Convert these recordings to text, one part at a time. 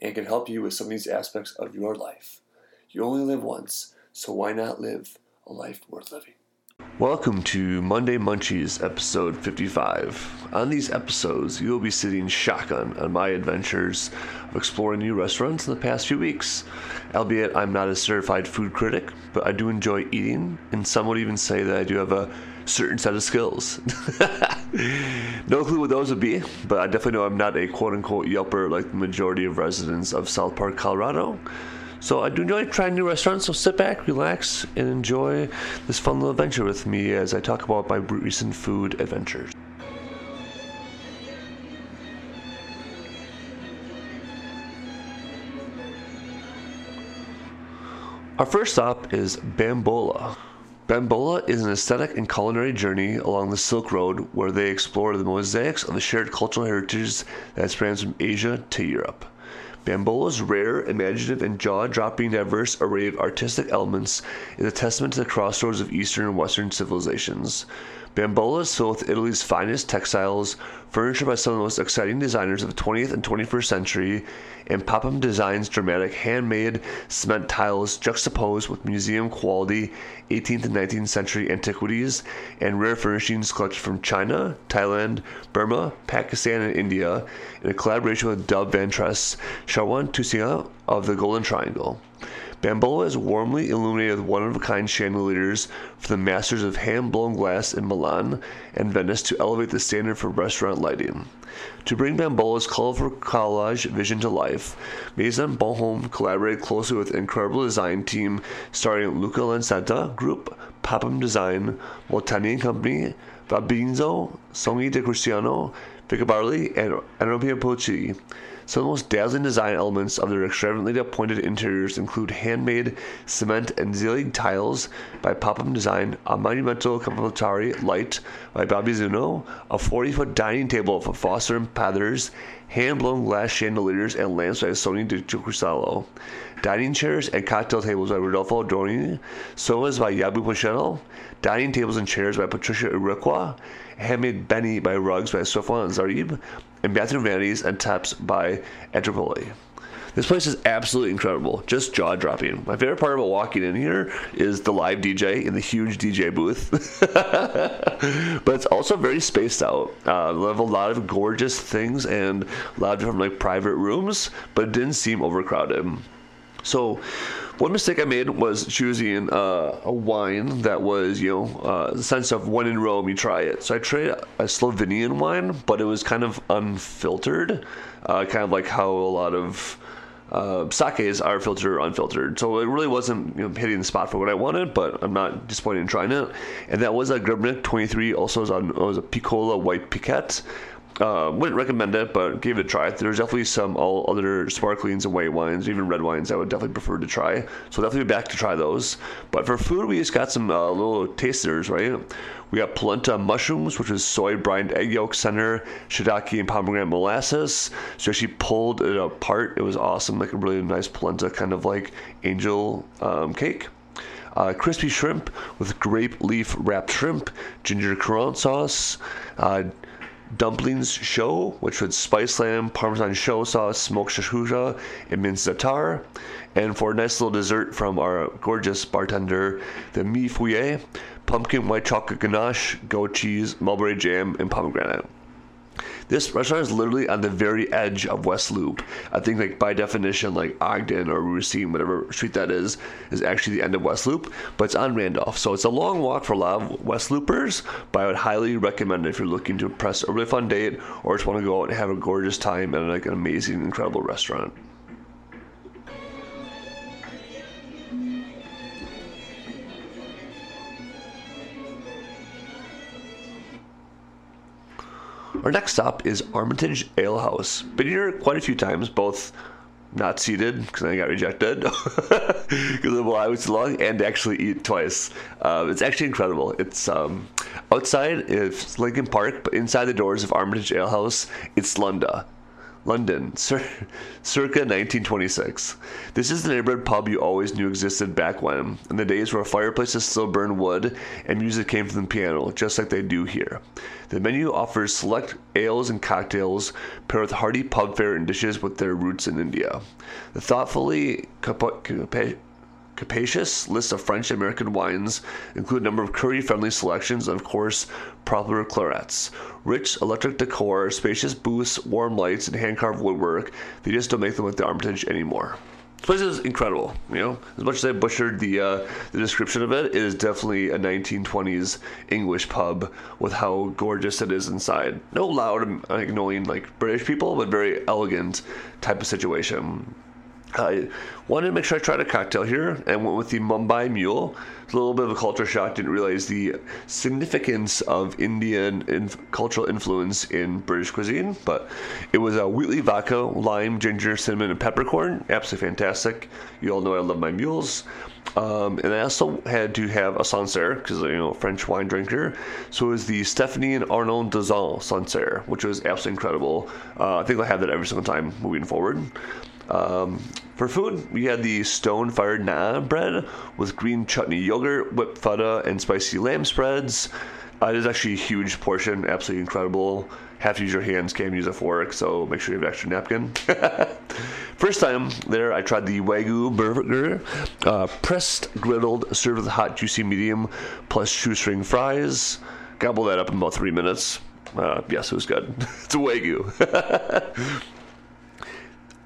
and can help you with some of these aspects of your life. You only live once, so why not live a life worth living? Welcome to Monday Munchies, episode 55. On these episodes, you will be sitting shotgun on my adventures of exploring new restaurants in the past few weeks. Albeit I'm not a certified food critic, but I do enjoy eating, and some would even say that I do have a certain set of skills. no clue what those would be, but I definitely know I'm not a quote unquote Yelper like the majority of residents of South Park, Colorado. So I do enjoy trying new restaurants, so sit back, relax, and enjoy this fun little adventure with me as I talk about my recent food adventures. Our first stop is Bambola. Bambola is an aesthetic and culinary journey along the Silk Road where they explore the mosaics of the shared cultural heritage that spans from Asia to Europe. Bambola's rare, imaginative, and jaw-dropping diverse array of artistic elements is a testament to the crossroads of Eastern and Western civilizations. Bambola is filled with Italy's finest textiles, furnished by some of the most exciting designers of the 20th and 21st century, and Popham Design's dramatic handmade cement tiles juxtaposed with museum quality 18th and 19th century antiquities and rare furnishings collected from China, Thailand, Burma, Pakistan, and India in a collaboration with Dub Van Trest, Shawan Tusia of the Golden Triangle. Bambola is warmly illuminated with one of a kind chandeliers for the masters of hand blown glass in Milan and Venice to elevate the standard for restaurant lighting. To bring Bambola's colorful collage vision to life, Maison Bonhomme collaborated closely with incredible design team starring Luca Lancetta Group, Popham Design, Molteni Company, Fabrizio, Songi de Cristiano, Vicabarli, and Enopia Pochi. Some of the most dazzling design elements of their extravagantly appointed interiors include handmade cement and zellige tiles by Popham Design, a monumental complementary light by Bobby Zuno, a 40 foot dining table for Foster and Pathers, hand blown glass chandeliers and lamps by Sony Cristallo, dining chairs and cocktail tables by Rodolfo Doni, sofas by Yabu Pochettl, dining tables and chairs by Patricia Urquiola, handmade Benny by Rugs by Sofwan Zarib, and bathroom vanities and taps by Entropoli. This place is absolutely incredible, just jaw dropping. My favorite part about walking in here is the live DJ in the huge DJ booth, but it's also very spaced out. Uh, they have a lot of gorgeous things and a lot of different like private rooms, but it didn't seem overcrowded. So, one mistake I made was choosing uh, a wine that was, you know, uh, the sense of when in Rome, you try it. So I tried a Slovenian wine, but it was kind of unfiltered, uh, kind of like how a lot of uh, sakes are filtered or unfiltered. So it really wasn't you know, hitting the spot for what I wanted, but I'm not disappointed in trying it. And that was a Gribnik 23, also was, on, was a Piccola White Piquette, uh, wouldn't recommend it, but give it a try. There's definitely some all other sparklings and white wines, even red wines, I would definitely prefer to try. So definitely be back to try those. But for food, we just got some uh, little tasters, right? We got polenta mushrooms, which is soy brined egg yolk center, shiitake and pomegranate molasses. So she pulled it apart. It was awesome, like a really nice polenta kind of like angel um, cake. Uh, crispy shrimp with grape leaf wrapped shrimp, ginger currant sauce. Uh, dumplings show, which was spice lamb, parmesan show sauce, smoked shashusha, and minced za'atar. And for a nice little dessert from our gorgeous bartender, the mille-feuille, pumpkin white chocolate ganache, goat cheese, mulberry jam, and pomegranate. This restaurant is literally on the very edge of West Loop. I think, like by definition, like Ogden or Racine, whatever street that is, is actually the end of West Loop. But it's on Randolph, so it's a long walk for a lot of West Loopers. But I would highly recommend it if you're looking to impress a really fun date or just want to go out and have a gorgeous time at like an amazing, incredible restaurant. Our next stop is Armitage Ale House. Been here quite a few times, both not seated because I got rejected because why I was too long, and actually eat twice. Uh, it's actually incredible. It's um, outside, it's Lincoln Park, but inside the doors of Armitage Ale House, it's Lunda. London, cir- circa 1926. This is the neighborhood pub you always knew existed back when, in the days where fireplaces still burned wood and music came from the piano, just like they do here. The menu offers select ales and cocktails paired with hearty pub fare and dishes with their roots in India. The thoughtfully capacious list of French American wines include a number of curry-friendly selections and, of course, popular clarets. Rich electric decor, spacious booths, warm lights, and hand-carved woodwork. They just don't make them with the Armitage anymore. This place is incredible. You know, as much as I butchered the uh, the description of it, it is definitely a 1920s English pub with how gorgeous it is inside. No loud, annoying like British people, but very elegant type of situation. I wanted to make sure I tried a cocktail here and went with the Mumbai Mule. It's a little bit of a culture shock. Didn't realize the significance of Indian inf- cultural influence in British cuisine, but it was a wheatley vodka, lime, ginger, cinnamon, and peppercorn. Absolutely fantastic. You all know I love my mules. Um, and I also had to have a Sancerre because you know French wine drinker. So it was the Stephanie and Arnaud Dazan Sancerre, which was absolutely incredible. Uh, I think I'll have that every single time moving forward. Um, for food, we had the stone fired naan bread with green chutney yogurt, whipped feta, and spicy lamb spreads. Uh, it is actually a huge portion, absolutely incredible. Have to use your hands, can't use a fork, so make sure you have an extra napkin. First time there, I tried the Wagyu burger, uh, pressed, griddled, served with hot, juicy medium, plus shoestring fries. Gobble that up in about three minutes. Uh, yes, it was good. it's a Wagyu.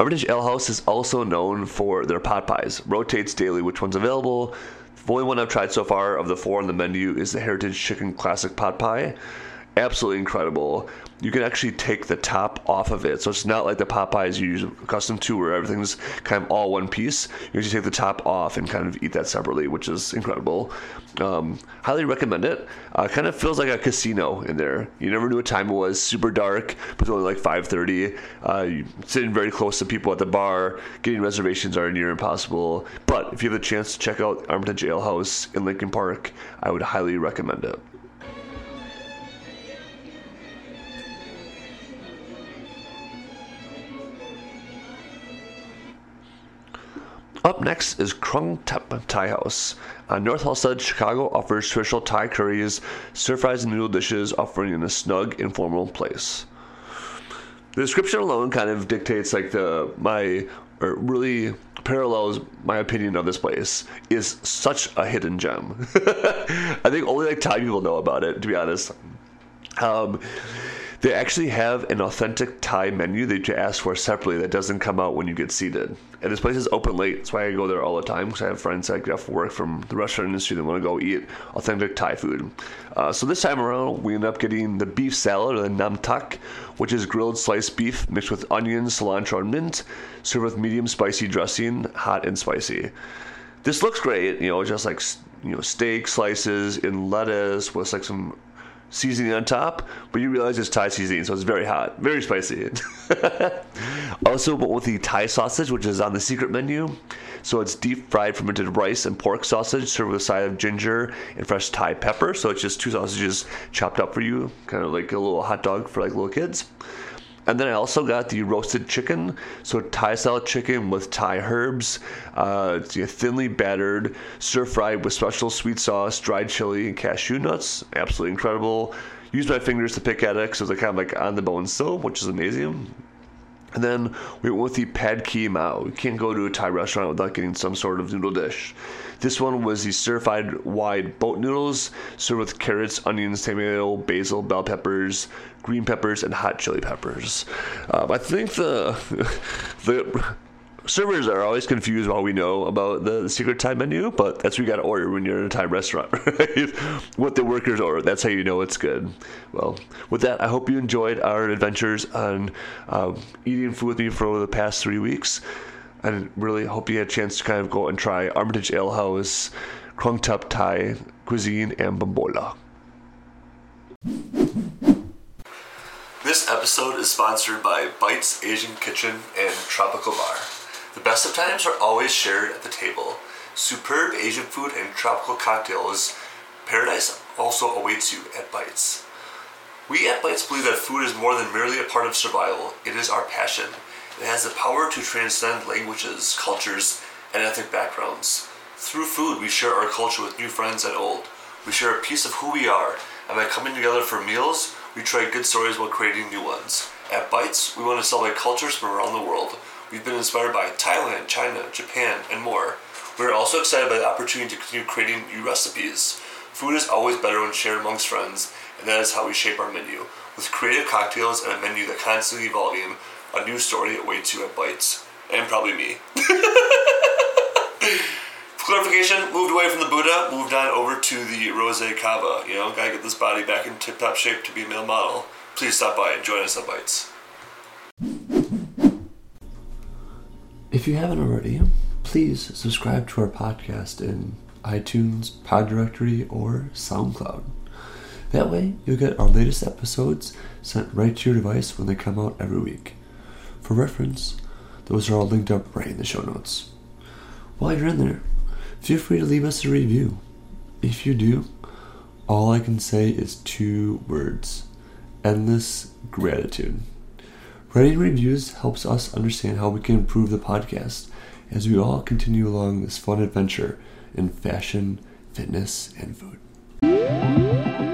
Armitage Ale House is also known for their pot pies. Rotates daily which one's available. The only one I've tried so far of the four on the menu is the Heritage Chicken Classic Pot Pie. Absolutely incredible you can actually take the top off of it. So it's not like the Popeyes you use accustomed to where everything's kind of all one piece. You actually take the top off and kind of eat that separately, which is incredible. Um, highly recommend it. Uh, kind of feels like a casino in there. You never knew what time it was. Super dark, but it's only like 5:30. Uh, sitting very close to people at the bar. Getting reservations are near impossible. But if you have the chance to check out Armitage Ale House in Lincoln Park, I would highly recommend it. Up next is Krung Thep Thai House. On North Halsted, Chicago offers traditional Thai curries, stir fries, and noodle dishes, offering in a snug, informal place. The description alone kind of dictates like the my or really parallels my opinion of this place is such a hidden gem. I think only like Thai people know about it, to be honest. Um, they actually have an authentic Thai menu that you ask for separately that doesn't come out when you get seated. And this place is open late. That's why I go there all the time because I have friends that get off work from the restaurant industry that want to go eat authentic Thai food. Uh, so this time around, we end up getting the beef salad or the nam tak, which is grilled sliced beef mixed with onions, cilantro, and mint, served with medium spicy dressing, hot and spicy. This looks great, you know, just like you know steak slices in lettuce with like some seasoning on top, but you realize it's Thai seasoning, so it's very hot, very spicy. also, but with the Thai sausage, which is on the secret menu, so it's deep fried fermented rice and pork sausage served with a side of ginger and fresh Thai pepper. So it's just two sausages chopped up for you, kind of like a little hot dog for like little kids. And then I also got the roasted chicken, so Thai style chicken with Thai herbs, uh, thinly battered, stir fried with special sweet sauce, dried chili, and cashew nuts. Absolutely incredible. Use my fingers to pick at it because they're kind of like on the bone still, which is amazing. And then we went with the pad kee mao. You can't go to a Thai restaurant without getting some sort of noodle dish. This one was the stir-fried wide boat noodles, served with carrots, onions, tomato, basil, bell peppers, green peppers, and hot chili peppers. Um, I think the the servers are always confused while we know about the, secret Thai menu, but that's what you got to order when you're in a Thai restaurant, right? what the workers order. That's how you know it's good. Well, with that, I hope you enjoyed our adventures on um, eating food with me for over the past three weeks. I really hope you had a chance to kind of go and try Armitage Ale House, Krung Thep Thai cuisine, and Bambola. This episode is sponsored by Bites Asian Kitchen and Tropical Bar. The best of times are always shared at the table. Superb Asian food and tropical cocktails. Paradise also awaits you at Bites. We at Bites believe that food is more than merely a part of survival, it is our passion. It has the power to transcend languages, cultures, and ethnic backgrounds. Through food, we share our culture with new friends and old. We share a piece of who we are, and by coming together for meals, we trade good stories while creating new ones. At Bites, we want to celebrate cultures from around the world. We've been inspired by Thailand, China, Japan, and more. We are also excited by the opportunity to continue creating new recipes. Food is always better when shared amongst friends, and that is how we shape our menu. With creative cocktails and a menu that constantly evolving, a new story awaits you at Bites. And probably me. clarification, moved away from the Buddha, moved on over to the Rose Cava. You know, gotta get this body back in tip top shape to be a male model. Please stop by and join us at Bites. If you haven't already, please subscribe to our podcast in iTunes, Pod Directory, or SoundCloud. That way, you'll get our latest episodes sent right to your device when they come out every week. For reference, those are all linked up right in the show notes. While you're in there, feel free to leave us a review. If you do, all I can say is two words endless gratitude. Writing reviews helps us understand how we can improve the podcast as we all continue along this fun adventure in fashion, fitness, and food.